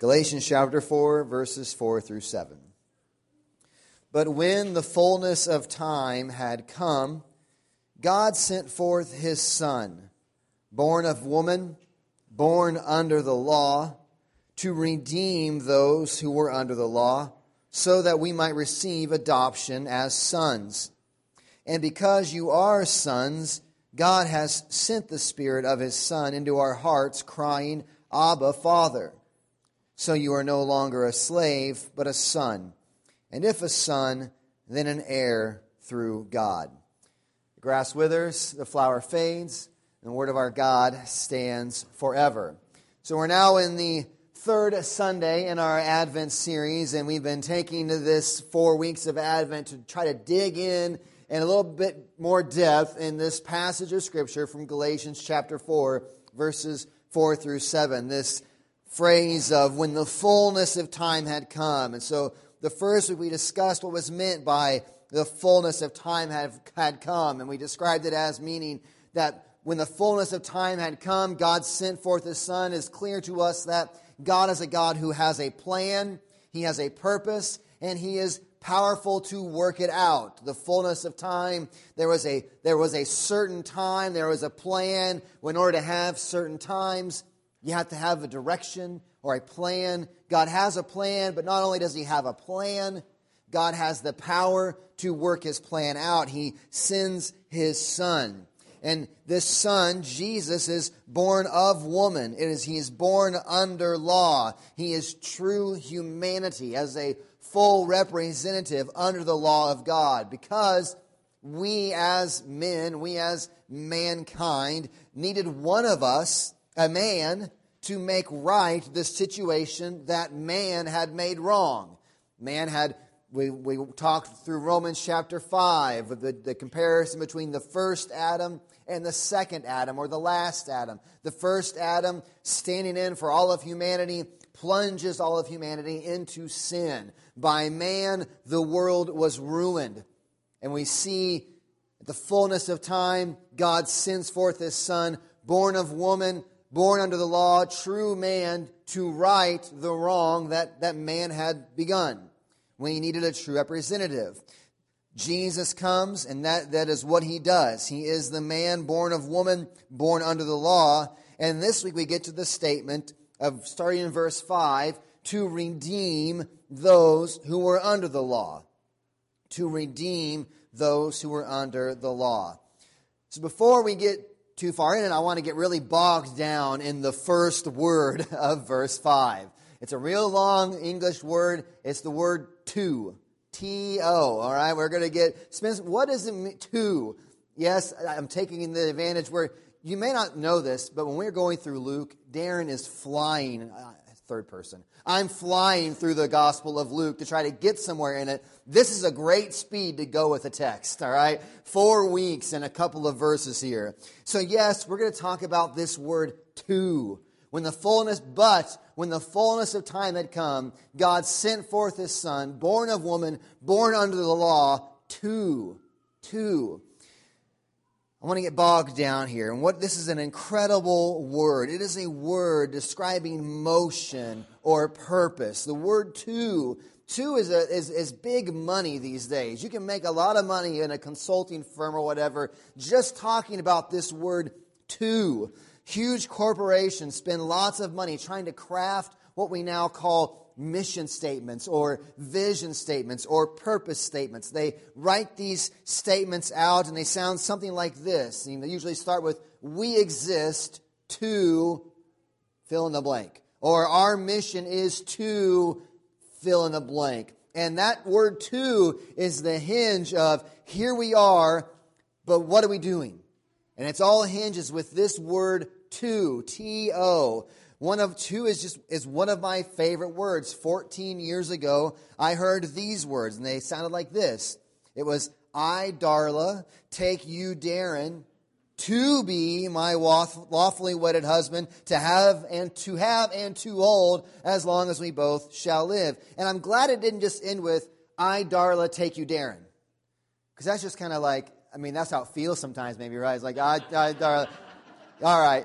Galatians chapter 4, verses 4 through 7. But when the fullness of time had come, God sent forth his Son, born of woman, born under the law, to redeem those who were under the law, so that we might receive adoption as sons. And because you are sons, God has sent the Spirit of his Son into our hearts, crying, Abba, Father. So you are no longer a slave, but a son. And if a son, then an heir through God. The grass withers, the flower fades, and the word of our God stands forever. So we're now in the third Sunday in our Advent series, and we've been taking to this four weeks of Advent to try to dig in in a little bit more depth in this passage of Scripture from Galatians chapter 4, verses 4 through 7. This phrase of when the fullness of time had come. And so the first week we discussed what was meant by the fullness of time had, had come. And we described it as meaning that when the fullness of time had come, God sent forth His Son. It's clear to us that God is a God who has a plan, He has a purpose, and He is powerful to work it out. The fullness of time, there was a, there was a certain time, there was a plan. In order to have certain times, you have to have a direction or a plan. God has a plan, but not only does He have a plan, God has the power to work His plan out. He sends His Son. And this Son, Jesus, is born of woman. It is, he is born under law. He is true humanity as a full representative under the law of God because we as men, we as mankind, needed one of us a man to make right the situation that man had made wrong. Man had, we, we talked through Romans chapter 5, the, the comparison between the first Adam and the second Adam, or the last Adam. The first Adam, standing in for all of humanity, plunges all of humanity into sin. By man, the world was ruined. And we see at the fullness of time, God sends forth his Son, born of woman, born under the law, true man, to right the wrong that, that man had begun when he needed a true representative. Jesus comes, and that, that is what he does. He is the man born of woman, born under the law. And this week we get to the statement of starting in verse 5 to redeem those who were under the law. To redeem those who were under the law. So before we get too far in, and I want to get really bogged down in the first word of verse 5. It's a real long English word. It's the word to. T O. All right, we're going to get. Spence, What does it mean? To. Yes, I'm taking the advantage where you may not know this, but when we're going through Luke, Darren is flying, third person. I'm flying through the Gospel of Luke to try to get somewhere in it. This is a great speed to go with a text, all right? Four weeks and a couple of verses here. So, yes, we're going to talk about this word to. When the fullness, but when the fullness of time had come, God sent forth his son, born of woman, born under the law, to, to. I want to get bogged down here. And what this is an incredible word. It is a word describing motion or purpose. The word to Two is, a, is, is big money these days. You can make a lot of money in a consulting firm or whatever just talking about this word to. Huge corporations spend lots of money trying to craft what we now call mission statements or vision statements or purpose statements. They write these statements out and they sound something like this. And they usually start with, We exist to fill in the blank. Or our mission is to fill in the blank. And that word to is the hinge of here we are, but what are we doing? And it's all hinges with this word to, T O. One of two is just is one of my favorite words. 14 years ago, I heard these words, and they sounded like this. It was, I, Darla, take you, Darren, to be my lawfully wedded husband, to have and to have and to hold as long as we both shall live. And I'm glad it didn't just end with, I, Darla, take you, Darren. Because that's just kind of like, I mean, that's how it feels sometimes, maybe, right? It's like, I, I Darla, all right,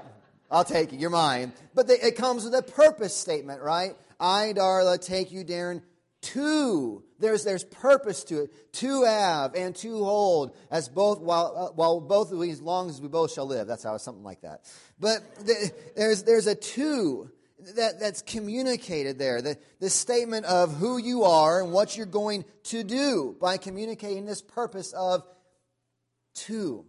I'll take it. You're mine. But it comes with a purpose statement, right? I, Darla, take you, Darren, to. There's, there's purpose to it. To have and to hold, as both, while, uh, while both of long as we both shall live. That's how, it's something like that. But the, there's, there's a to that, that's communicated there. The, the statement of who you are and what you're going to do by communicating this purpose of to.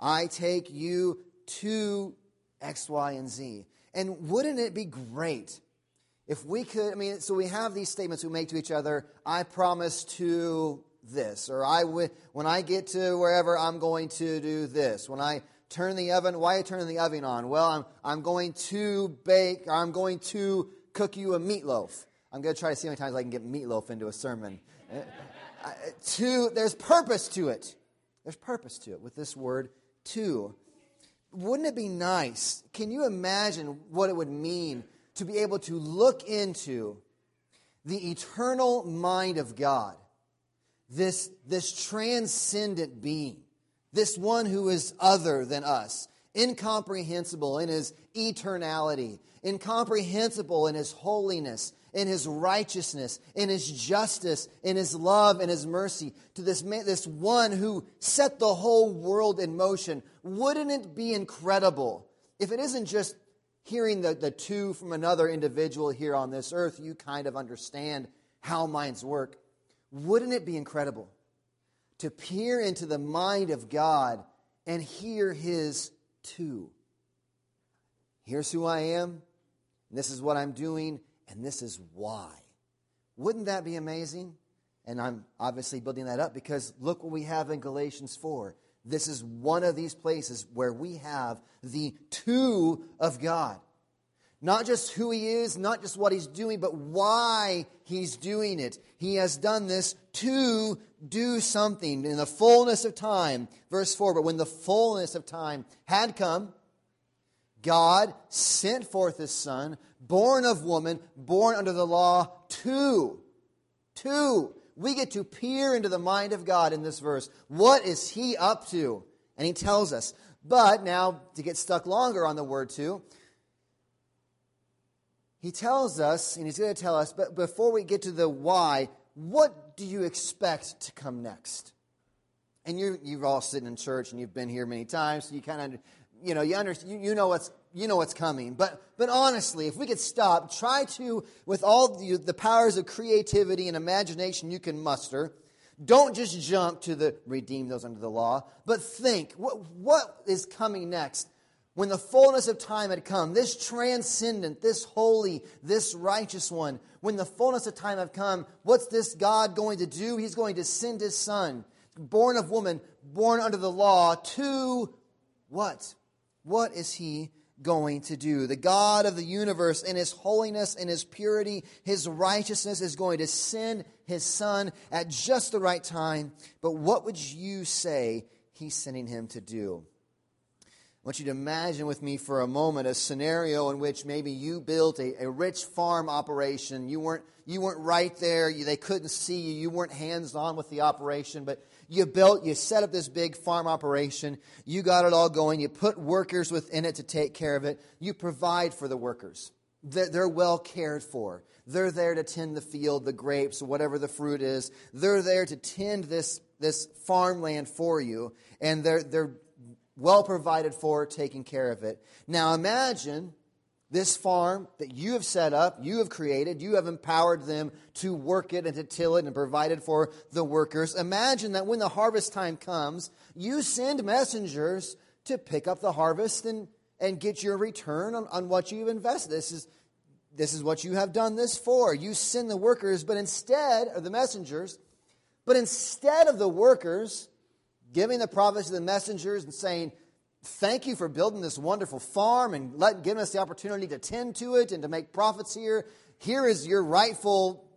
I take you to X, Y, and Z. And wouldn't it be great if we could? I mean, so we have these statements we make to each other I promise to this, or I, when I get to wherever, I'm going to do this. When I turn the oven, why are you turning the oven on? Well, I'm, I'm going to bake, I'm going to cook you a meatloaf. I'm going to try to see how many times I can get meatloaf into a sermon. Uh, to, there's purpose to it. There's purpose to it with this word to. Wouldn't it be nice? Can you imagine what it would mean to be able to look into the eternal mind of God? This, this transcendent being this one who is other than us, incomprehensible in his eternality, incomprehensible in his holiness, in his righteousness, in his justice, in his love and his mercy, to this, man, this one who set the whole world in motion. Wouldn't it be incredible if it isn't just hearing the, the two from another individual here on this earth, you kind of understand how minds work? Wouldn't it be incredible to peer into the mind of God and hear His two? Here's who I am, this is what I'm doing, and this is why. Wouldn't that be amazing? And I'm obviously building that up because look what we have in Galatians 4. This is one of these places where we have the two of God. Not just who he is, not just what he's doing, but why he's doing it. He has done this to do something in the fullness of time. Verse 4 But when the fullness of time had come, God sent forth his son, born of woman, born under the law, to. To. We get to peer into the mind of God in this verse. What is he up to? And he tells us. But now, to get stuck longer on the word to, he tells us, and he's going to tell us, but before we get to the why, what do you expect to come next? And you, you've all sitting in church and you've been here many times, so you kind of, you know, you, under, you, you, know what's, you know what's coming. But, but honestly, if we could stop, try to, with all the, the powers of creativity and imagination you can muster, don't just jump to the redeem those under the law, but think what, what is coming next? when the fullness of time had come, this transcendent, this holy, this righteous one, when the fullness of time had come, what's this God going to do? He's going to send his son, born of woman, born under the law, to what? What is he going to do? The God of the universe, in his holiness and his purity, his righteousness, is going to send his son at just the right time. But what would you say he's sending him to do? I want you to imagine with me for a moment a scenario in which maybe you built a, a rich farm operation. You weren't, you weren't right there. You, they couldn't see you. You weren't hands on with the operation, but you built, you set up this big farm operation. You got it all going. You put workers within it to take care of it. You provide for the workers. They're, they're well cared for. They're there to tend the field, the grapes, whatever the fruit is. They're there to tend this, this farmland for you. And they're, they're well provided for, taking care of it. Now imagine this farm that you have set up, you have created, you have empowered them to work it and to till it and provided for the workers. Imagine that when the harvest time comes, you send messengers to pick up the harvest and, and get your return on, on what you've invested. This is, this is what you have done this for. You send the workers, but instead of the messengers, but instead of the workers, giving the profits to the messengers and saying, Thank you for building this wonderful farm and letting, giving us the opportunity to tend to it and to make profits here. Here is your rightful,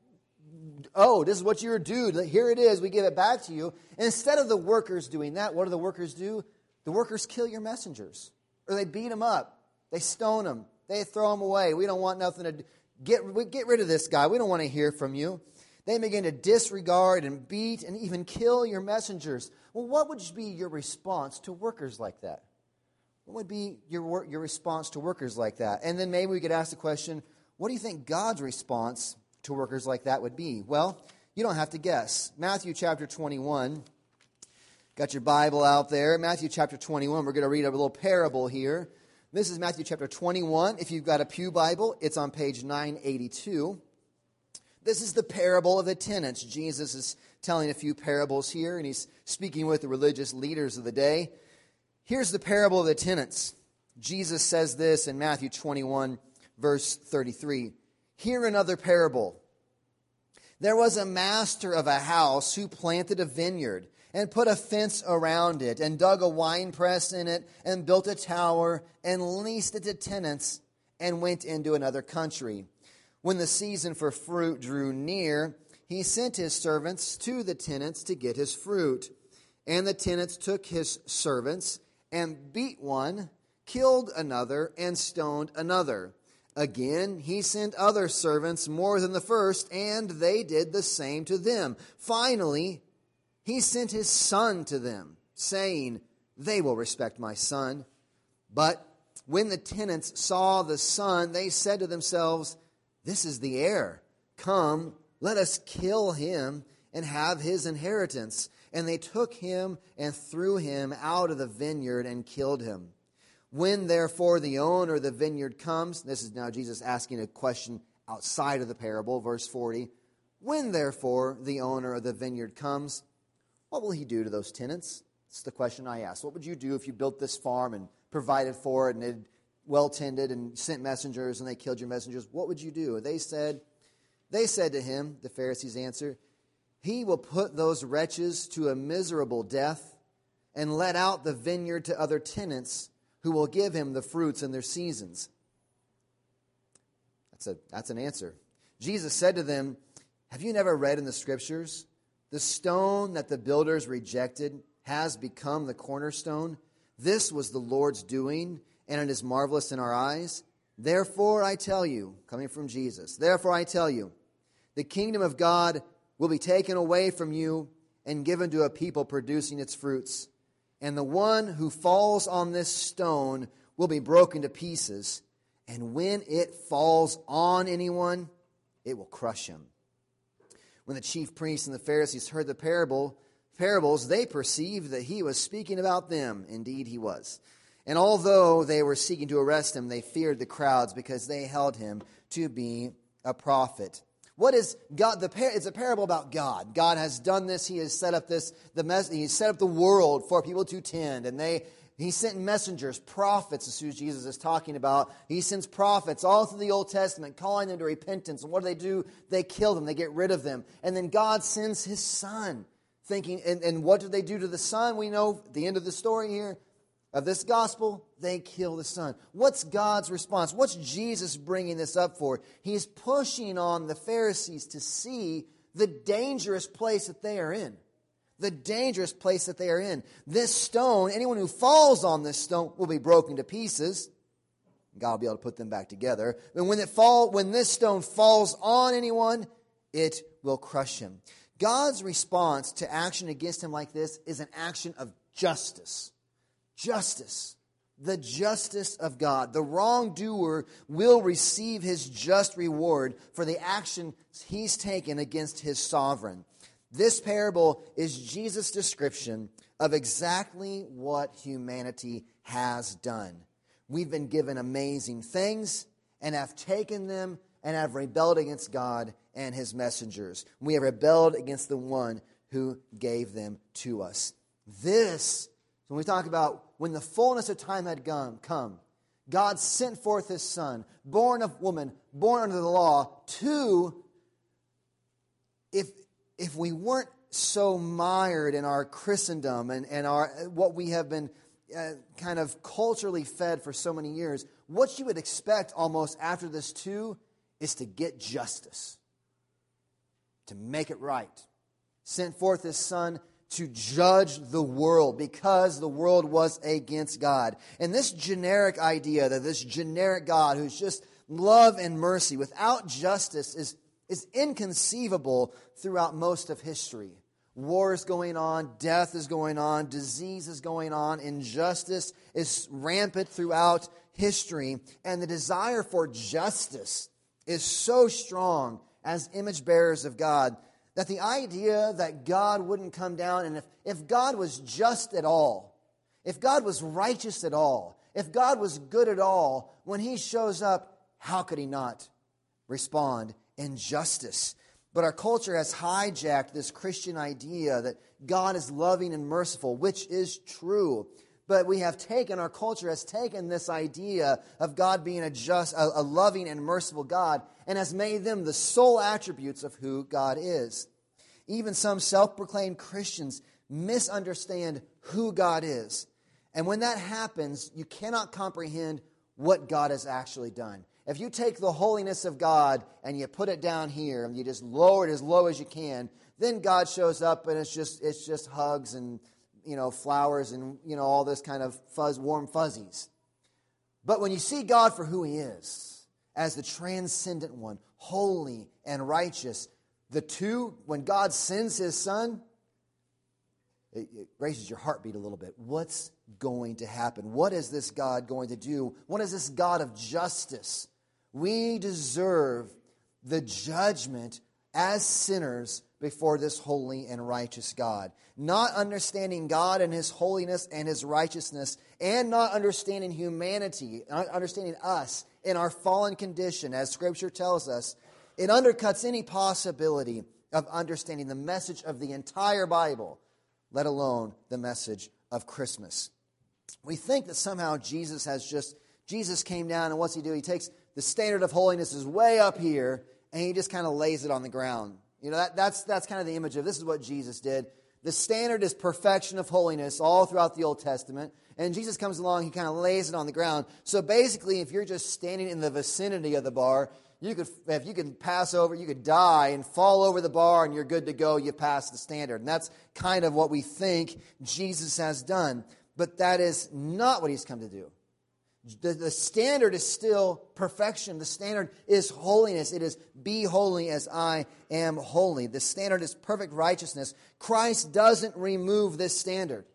oh, this is what you're due. Here it is. We give it back to you. And instead of the workers doing that, what do the workers do? The workers kill your messengers or they beat them up. They stone them. They throw them away. We don't want nothing to get, get rid of this guy. We don't want to hear from you. They begin to disregard and beat and even kill your messengers. Well, what would be your response to workers like that? What would be your, your response to workers like that? And then maybe we could ask the question what do you think God's response to workers like that would be? Well, you don't have to guess. Matthew chapter 21. Got your Bible out there. Matthew chapter 21. We're going to read a little parable here. This is Matthew chapter 21. If you've got a Pew Bible, it's on page 982. This is the parable of the tenants. Jesus is telling a few parables here, and he's speaking with the religious leaders of the day. Here's the parable of the tenants. Jesus says this in Matthew 21, verse 33. Hear another parable. There was a master of a house who planted a vineyard and put a fence around it and dug a wine press in it and built a tower and leased it to tenants and went into another country. When the season for fruit drew near, he sent his servants to the tenants to get his fruit. And the tenants took his servants and beat one, killed another, and stoned another. Again, he sent other servants more than the first, and they did the same to them. Finally, he sent his son to them, saying, They will respect my son. But when the tenants saw the son, they said to themselves, This is the heir. Come, let us kill him and have his inheritance. And they took him and threw him out of the vineyard and killed him. When therefore the owner of the vineyard comes, this is now Jesus asking a question outside of the parable, verse 40. When therefore the owner of the vineyard comes, what will he do to those tenants? It's the question I ask. What would you do if you built this farm and provided for it and it well tended and sent messengers and they killed your messengers? What would you do? They said, they said to him, the Pharisees answered, He will put those wretches to a miserable death and let out the vineyard to other tenants who will give him the fruits in their seasons. That's, a, that's an answer. Jesus said to them, Have you never read in the scriptures? The stone that the builders rejected has become the cornerstone. This was the Lord's doing, and it is marvelous in our eyes. Therefore, I tell you, coming from Jesus, therefore I tell you, the kingdom of God will be taken away from you and given to a people producing its fruits and the one who falls on this stone will be broken to pieces, and when it falls on anyone, it will crush him. When the chief priests and the Pharisees heard the parable, parables, they perceived that he was speaking about them. Indeed, he was. And although they were seeking to arrest him, they feared the crowds because they held him to be a prophet. What is God? The par- it's a parable about God. God has done this. He has set up this. The mes- He set up the world for people to tend, and they. He sent messengers, prophets, as who Jesus is talking about. He sends prophets all through the Old Testament, calling them to repentance. And what do they do? They kill them. They get rid of them. And then God sends His Son, thinking. And, and what do they do to the Son? We know the end of the story here of this gospel, they kill the son. What's God's response? What's Jesus bringing this up for? He's pushing on the Pharisees to see the dangerous place that they are in. The dangerous place that they are in. This stone, anyone who falls on this stone will be broken to pieces. God will be able to put them back together. But when it fall, when this stone falls on anyone, it will crush him. God's response to action against him like this is an action of justice justice. The justice of God. The wrongdoer will receive his just reward for the action he's taken against his sovereign. This parable is Jesus' description of exactly what humanity has done. We've been given amazing things and have taken them and have rebelled against God and his messengers. We have rebelled against the one who gave them to us. This when we talk about when the fullness of time had come, God sent forth his son, born of woman, born under the law, to, if, if we weren't so mired in our Christendom and, and our, what we have been uh, kind of culturally fed for so many years, what you would expect almost after this too is to get justice, to make it right. Sent forth his son to judge the world because the world was against God. And this generic idea that this generic God who's just love and mercy without justice is, is inconceivable throughout most of history. War is going on, death is going on, disease is going on, injustice is rampant throughout history, and the desire for justice is so strong as image bearers of God that the idea that God wouldn't come down and if, if God was just at all, if God was righteous at all, if God was good at all, when he shows up, how could he not respond in justice? But our culture has hijacked this Christian idea that God is loving and merciful, which is true. But we have taken, our culture has taken this idea of God being a just, a, a loving and merciful God, and has made them the sole attributes of who God is. Even some self proclaimed Christians misunderstand who God is. And when that happens, you cannot comprehend what God has actually done. If you take the holiness of God and you put it down here and you just lower it as low as you can, then God shows up and it's just it's just hugs and you know flowers and you know all this kind of fuzz warm fuzzies. But when you see God for who he is, as the transcendent one, holy and righteous, the two when God sends his son, it, it raises your heartbeat a little bit. What's going to happen? What is this God going to do? What is this God of justice? We deserve the judgment as sinners before this holy and righteous God. Not understanding God and His holiness and His righteousness, and not understanding humanity, not understanding us in our fallen condition, as Scripture tells us, it undercuts any possibility of understanding the message of the entire Bible, let alone the message of Christmas. We think that somehow Jesus has just, Jesus came down and what's he do? He takes the standard of holiness is way up here and he just kind of lays it on the ground. You know, that, that's, that's kind of the image of this is what Jesus did. The standard is perfection of holiness all throughout the Old Testament. And Jesus comes along, he kind of lays it on the ground. So basically, if you're just standing in the vicinity of the bar, you could, if you could pass over, you could die and fall over the bar and you're good to go. You pass the standard. And that's kind of what we think Jesus has done. But that is not what he's come to do. The, the standard is still perfection. The standard is holiness. It is be holy as I am holy. The standard is perfect righteousness. Christ doesn't remove this standard.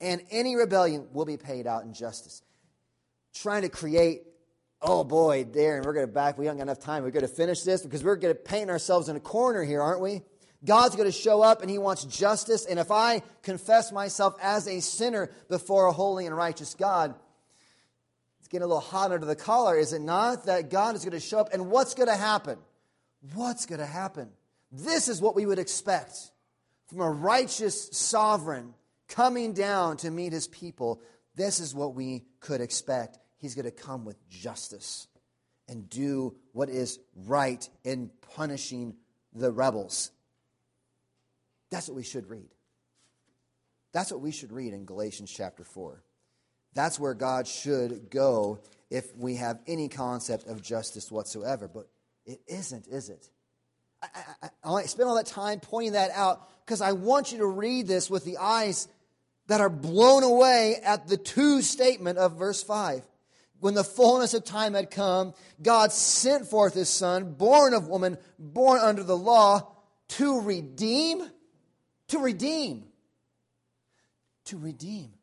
And any rebellion will be paid out in justice. Trying to create, oh boy, Darren, we're going to back, we haven't got enough time. We're going to finish this because we're going to paint ourselves in a corner here, aren't we? God's going to show up and he wants justice. And if I confess myself as a sinner before a holy and righteous God, it's getting a little hot under the collar, is it not? That God is going to show up, and what's going to happen? What's going to happen? This is what we would expect from a righteous sovereign coming down to meet his people. This is what we could expect. He's going to come with justice and do what is right in punishing the rebels. That's what we should read. That's what we should read in Galatians chapter 4. That's where God should go if we have any concept of justice whatsoever. But it isn't, is it? I, I, I spend all that time pointing that out because I want you to read this with the eyes that are blown away at the two statement of verse 5. When the fullness of time had come, God sent forth his son, born of woman, born under the law, to redeem, to redeem, to redeem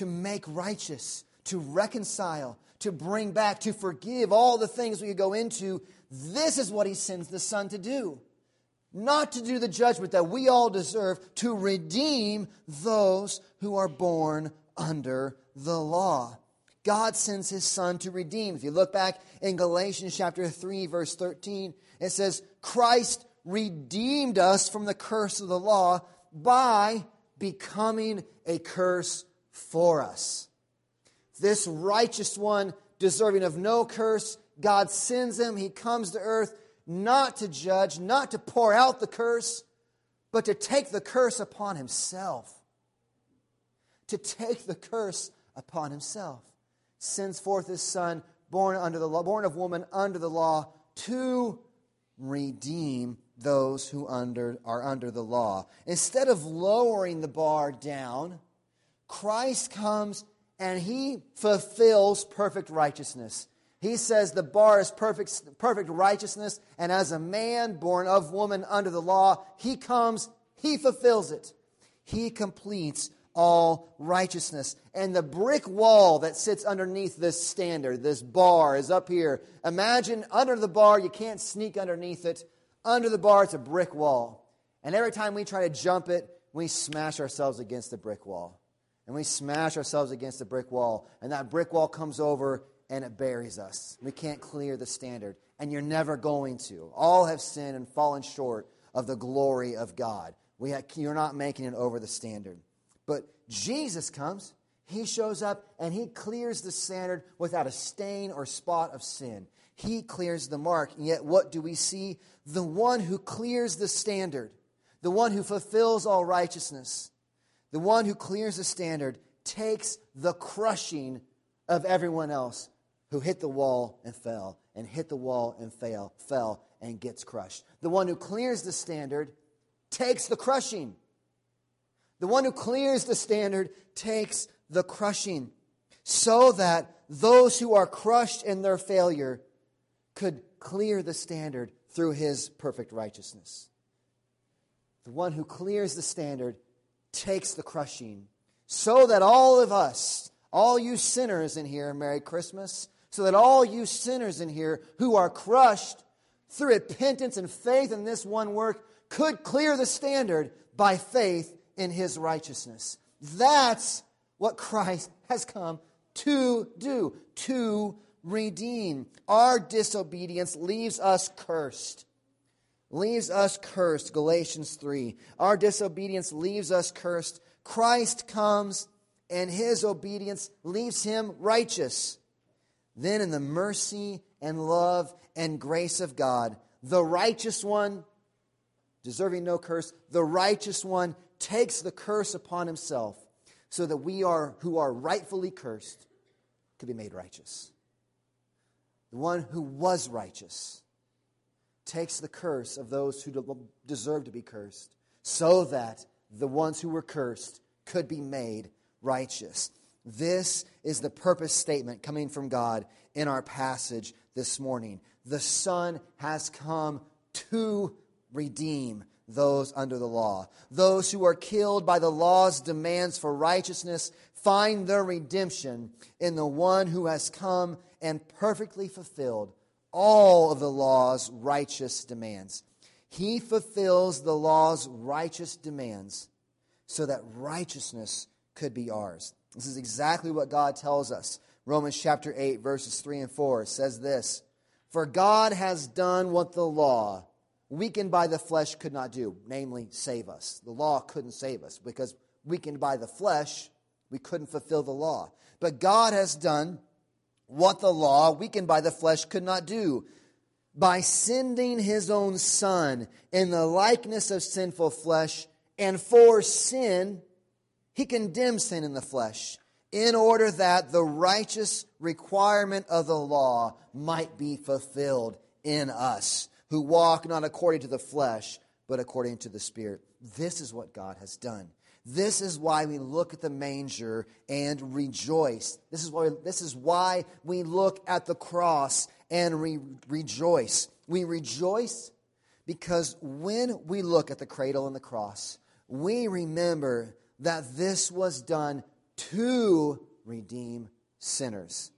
to make righteous, to reconcile, to bring back, to forgive, all the things we go into. This is what he sends the Son to do. Not to do the judgment that we all deserve, to redeem those who are born under the law. God sends his Son to redeem. If you look back in Galatians chapter 3, verse 13, it says, Christ redeemed us from the curse of the law by becoming a curse for us. This righteous one, deserving of no curse, God sends him. He comes to earth not to judge, not to pour out the curse, but to take the curse upon himself. To take the curse upon himself. Sends forth his son, born under the law, born of woman under the law, to redeem those who under, are under the law. Instead of lowering the bar down, Christ comes and he fulfills perfect righteousness. He says the bar is perfect, perfect righteousness, and as a man born of woman under the law, he comes, he fulfills it. He completes all righteousness. And the brick wall that sits underneath this standard, this bar, is up here. Imagine under the bar, you can't sneak underneath it. Under the bar, it's a brick wall. And every time we try to jump it, we smash ourselves against the brick wall. And we smash ourselves against the brick wall. And that brick wall comes over and it buries us. We can't clear the standard. And you're never going to. All have sinned and fallen short of the glory of God. We have, you're not making it over the standard. But Jesus comes, he shows up, and he clears the standard without a stain or spot of sin. He clears the mark. And yet, what do we see? The one who clears the standard, the one who fulfills all righteousness, the one who clears the standard takes the crushing of everyone else who hit the wall and fell, and hit the wall and fail, fell, and gets crushed. The one who clears the standard takes the crushing. The one who clears the standard takes the crushing so that those who are crushed in their failure could clear the standard through his perfect righteousness. The one who clears the standard takes the crushing so that all of us, all you sinners in here, Merry Christmas, so that all you sinners in here who are crushed through repentance and faith in this one work could clear the standard by faith in his righteousness. That's what Christ has come to do, to redeem. Our disobedience leaves us cursed. Leaves us cursed, Galatians 3. Our disobedience leaves us cursed. Christ comes and his obedience leaves him righteous. Then, in the mercy and love and grace of God, the righteous one deserving no curse, the righteous one takes the curse upon himself so that we are who are rightfully cursed could be made righteous. The one who was righteous takes the curse of those who deserve to be cursed so that the ones who were cursed could be made righteous. This is the purpose statement coming from God in our passage this morning. The Son has come to redeem those under the law. Those who are killed by the law's demands for righteousness find their redemption in the one who has come and perfectly fulfilled all of the law's righteous demands. He fulfills the law's righteous demands so that righteousness could be ours. This is exactly what God tells us. Romans chapter 8, verses 3 and 4 says this For God has done what the law, weakened by the flesh could not do, namely, save us. The law couldn't save us because weakened by the flesh, we couldn't fulfill the law. But God has done what the law, weakened by the flesh, could not do by sending his own Son in the likeness of sinful flesh, and for sin, he condemned sin in the flesh, in order that the righteous requirement of the law might be fulfilled in us who walk not according to the flesh, but according to the Spirit. This is what God has done. This is why we look at the manger and rejoice. This is why, this is why we look at the cross and re- rejoice. We rejoice because when we look at the cradle and the cross, we remember that this was done to redeem sinners.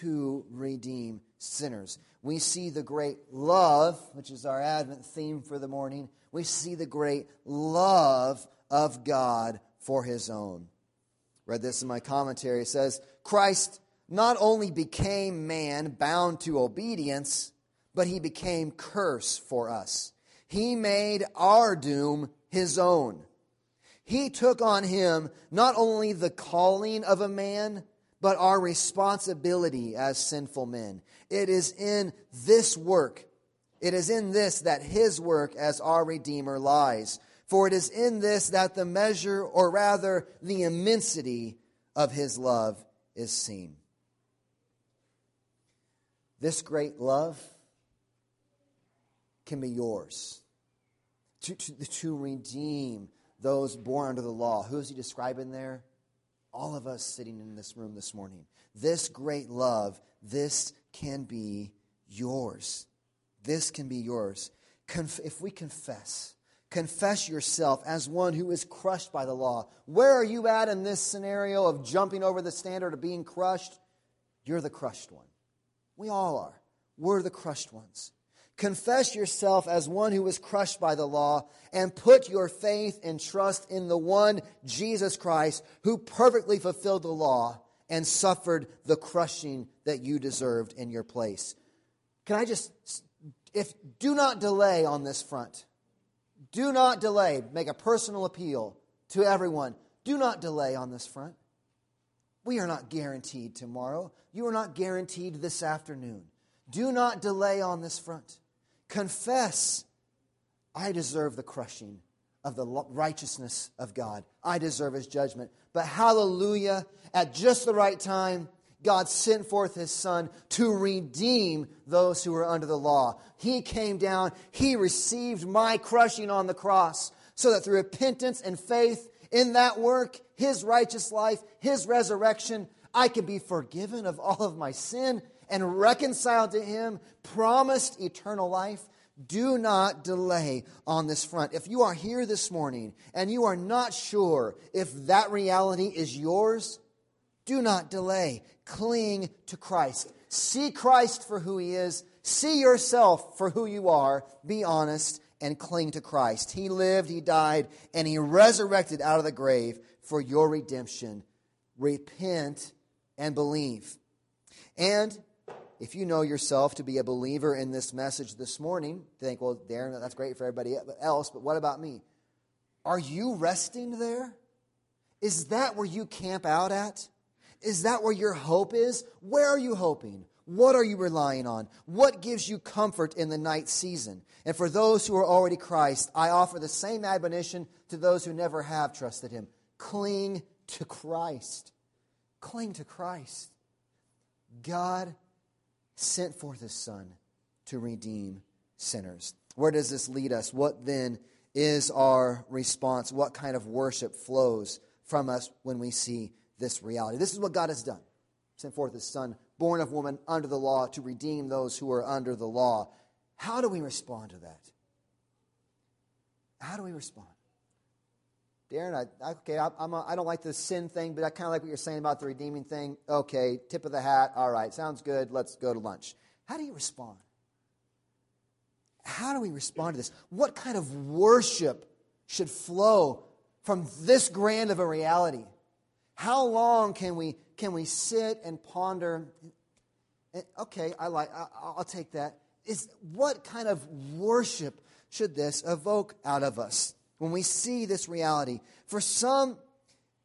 To redeem sinners. We see the great love, which is our Advent theme for the morning. We see the great love of God for his own. Read this in my commentary. It says, Christ not only became man bound to obedience, but he became curse for us. He made our doom his own. He took on him not only the calling of a man, but our responsibility as sinful men. It is in this work, it is in this that his work as our Redeemer lies. For it is in this that the measure, or rather the immensity of his love is seen. This great love can be yours to, to, to redeem those born under the law. Who is he describing there? all of us sitting in this room this morning. This great love, this can be yours. This can be yours. Conf- if we confess, Confess yourself as one who is crushed by the law. Where are you at in this scenario of jumping over the standard of being crushed? You're the crushed one. We all are. We're the crushed ones. Confess yourself as one who was crushed by the law and put your faith and trust in the one, Jesus Christ, who perfectly fulfilled the law and suffered the crushing that you deserved in your place. Can I just, if, do not delay on this front. Do not delay. Make a personal appeal to everyone. Do not delay on this front. We are not guaranteed tomorrow. You are not guaranteed this afternoon. Do not delay on this front. Confess, I deserve the crushing of the righteousness of God. I deserve his judgment. But hallelujah, at just the right time, God sent forth his son to redeem those who were under the law. He came down, he received my crushing on the cross, so that through repentance and faith in that work, his righteous life, his resurrection, I can be forgiven of all of my sin and reconciled to him, promised eternal life. Do not delay on this front. If you are here this morning and you are not sure if that reality is yours, do not delay. Cling to Christ. See Christ for who he is. See yourself for who you are. Be honest and cling to Christ. He lived, he died, and he resurrected out of the grave for your redemption. Repent and believe. And if you know yourself to be a believer in this message this morning, think, well, Darren, that's great for everybody else, but what about me? Are you resting there? Is that where you camp out at? Is that where your hope is? Where are you hoping? What are you relying on? What gives you comfort in the night season? And for those who are already Christ, I offer the same admonition to those who never have trusted Him. Cling to Christ. Cling to Christ. God sent forth his Son to redeem sinners. Where does this lead us? What then is our response? What kind of worship flows from us when we see this reality? This is what God has done. Sent forth his Son, born of woman under the law, to redeem those who are under the law. How do we respond to that? How do we respond? Darren, I, okay, I, I'm a, I don't like the sin thing, but I kind of like what you're saying about the redeeming thing. Okay, tip of the hat. All right, sounds good. Let's go to lunch. How do you respond? How do we respond to this? What kind of worship should flow from this grand of a reality? How long can we can we sit and ponder? Okay, I like. I'll take that. Is what kind of worship should this evoke out of us? when we see this reality. For some,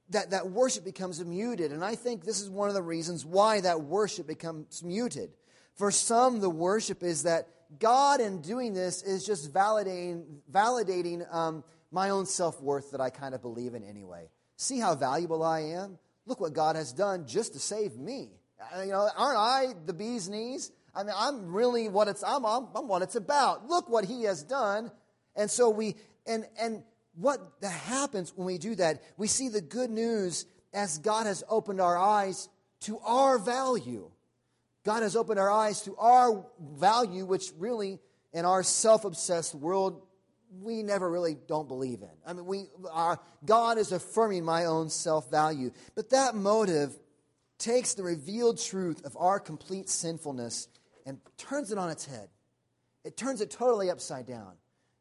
that, that worship becomes muted. And I think this is one of the reasons why that worship becomes muted. For some, the worship is that God, in doing this, is just validating, validating um, my own self worth that I kind of believe in anyway. See how valuable I am? Look what God has done just to save me. Uh, you know, aren't I the bee's knees? I mean, I'm really what it's I'm, I'm, I'm what it's about. Look what He has done, and so we and, and what happens when we do that, we see the good news as God has opened our eyes to our value. God has opened our eyes to our value, which really, in our self obsessed world, we never really don't believe in. I mean, we, our, God is affirming my own self value. But that motive takes the revealed truth of our complete sinfulness and turns it on its head. It turns it totally upside down.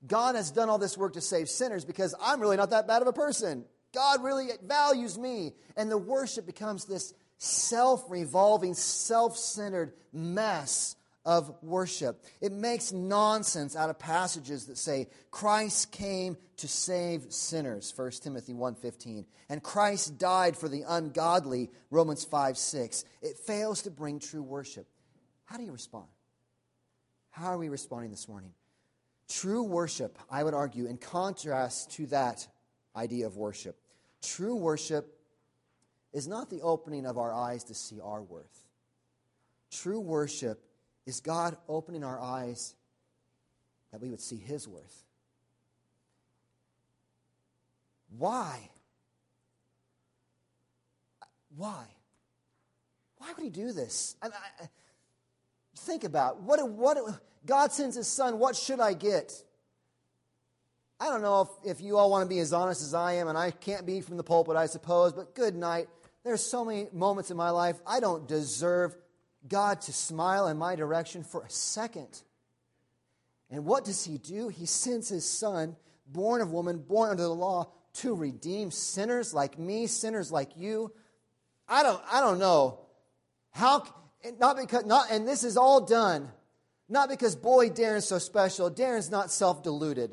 God has done all this work to save sinners because I'm really not that bad of a person. God really values me. And the worship becomes this self revolving, self centered mess of worship. It makes nonsense out of passages that say Christ came to save sinners, 1 Timothy 1:15, and Christ died for the ungodly, Romans 5:6. It fails to bring true worship. How do you respond? How are we responding this morning? True worship, I would argue, in contrast to that idea of worship, true worship is not the opening of our eyes to see our worth. True worship is God opening our eyes that we would see His worth. Why? Why? Why would He do this? I, I, think about what, what God sends his son, what should I get? I don't know if, if you all want to be as honest as I am, and I can't be from the pulpit, I suppose, but good night. There's so many moments in my life I don't deserve God to smile in my direction for a second. And what does He do? He sends His Son, born of woman, born under the law, to redeem sinners like me, sinners like you. I don't, I don't know how. Not because, not, and this is all done not because boy Darren's so special. Darren's not self-deluded.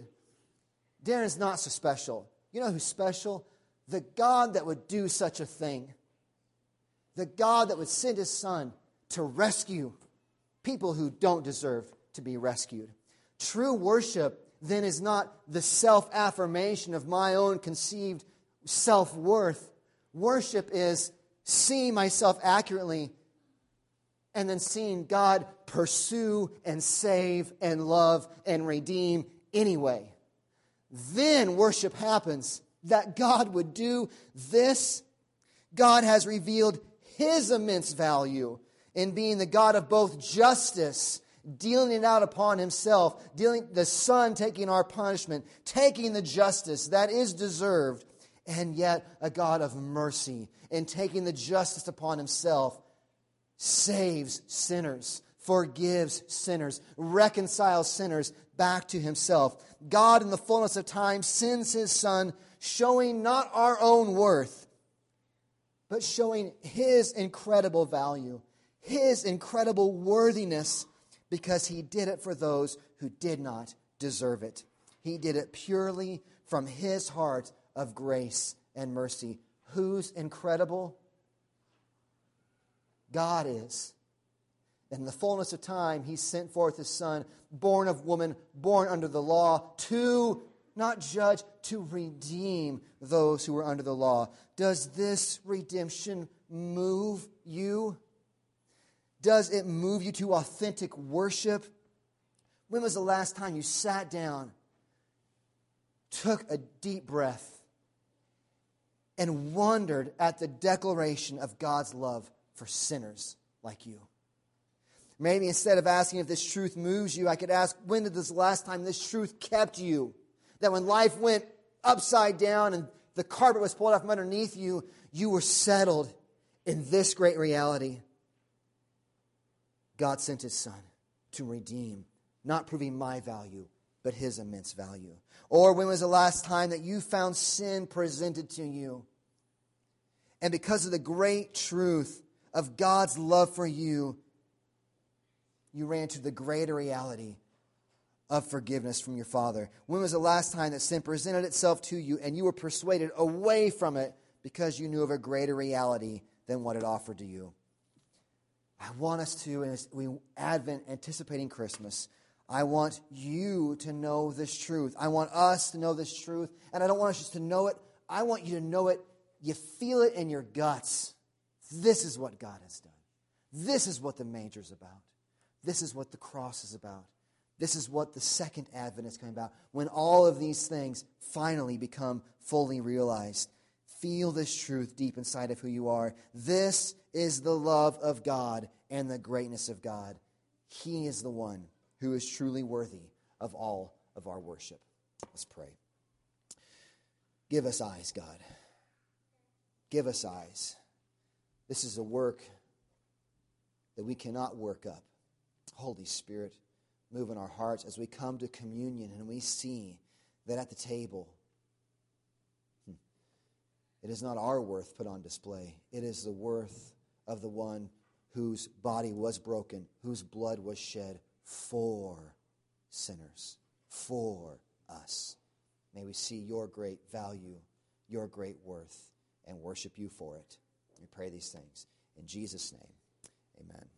Darren's not so special. You know who's special? The God that would do such a thing. The God that would send His Son to rescue people who don't deserve to be rescued. True worship then is not the self affirmation of my own conceived self worth. Worship is seeing myself accurately and then seeing God pursue and save and love and redeem anyway. Then worship happens. That God would do this. God has revealed his immense value in being the God of both justice, dealing it out upon himself, dealing the Son taking our punishment, taking the justice that is deserved, and yet a God of mercy in taking the justice upon himself, saves sinners, forgives sinners, reconciles sinners back to himself. God, in the fullness of time, sends his Son, showing not our own worth, but showing his incredible value his incredible worthiness because he did it for those who did not deserve it. He did it purely from his heart of grace and mercy. Who's incredible? God is. In the fullness of time, he sent forth his son, born of woman, born under the law, to not judge, to redeem those who were under the law. Does this redemption move you? Does it move you to authentic worship? When was the last time you sat down, took a deep breath, and wondered at the declaration of God's love for sinners like you? Maybe instead of asking if this truth moves you, I could ask, when did this last time this truth kept you? That when life went upside down and the carpet was pulled out from underneath you, you were settled in this great reality God sent his son to redeem, not proving my value, but his immense value. Or when was the last time that you found sin presented to you? And because of the great truth of God's love for you, you ran to the greater reality of forgiveness from your Father. When was the last time that sin presented itself to you and you were persuaded away from it because you knew of a greater reality than what it offered to you? I want us to, as we Advent anticipating Christmas, I want you to know this truth. I want us to know this truth. And I don't want us just to know it. I want you to know it. You feel it in your guts. This is what God has done. This is what the major is about. This is what the cross is about. This is what the second advent is coming about. When all of these things finally become fully realized. Feel this truth deep inside of who you are. This is the love of God and the greatness of God. He is the one who is truly worthy of all of our worship. Let's pray. Give us eyes, God. Give us eyes. This is a work that we cannot work up. Holy Spirit, move in our hearts as we come to communion and we see that at the table, it is not our worth put on display, it is the worth of the one whose body was broken, whose blood was shed for sinners, for us. May we see your great value, your great worth, and worship you for it. We pray these things. In Jesus' name, amen.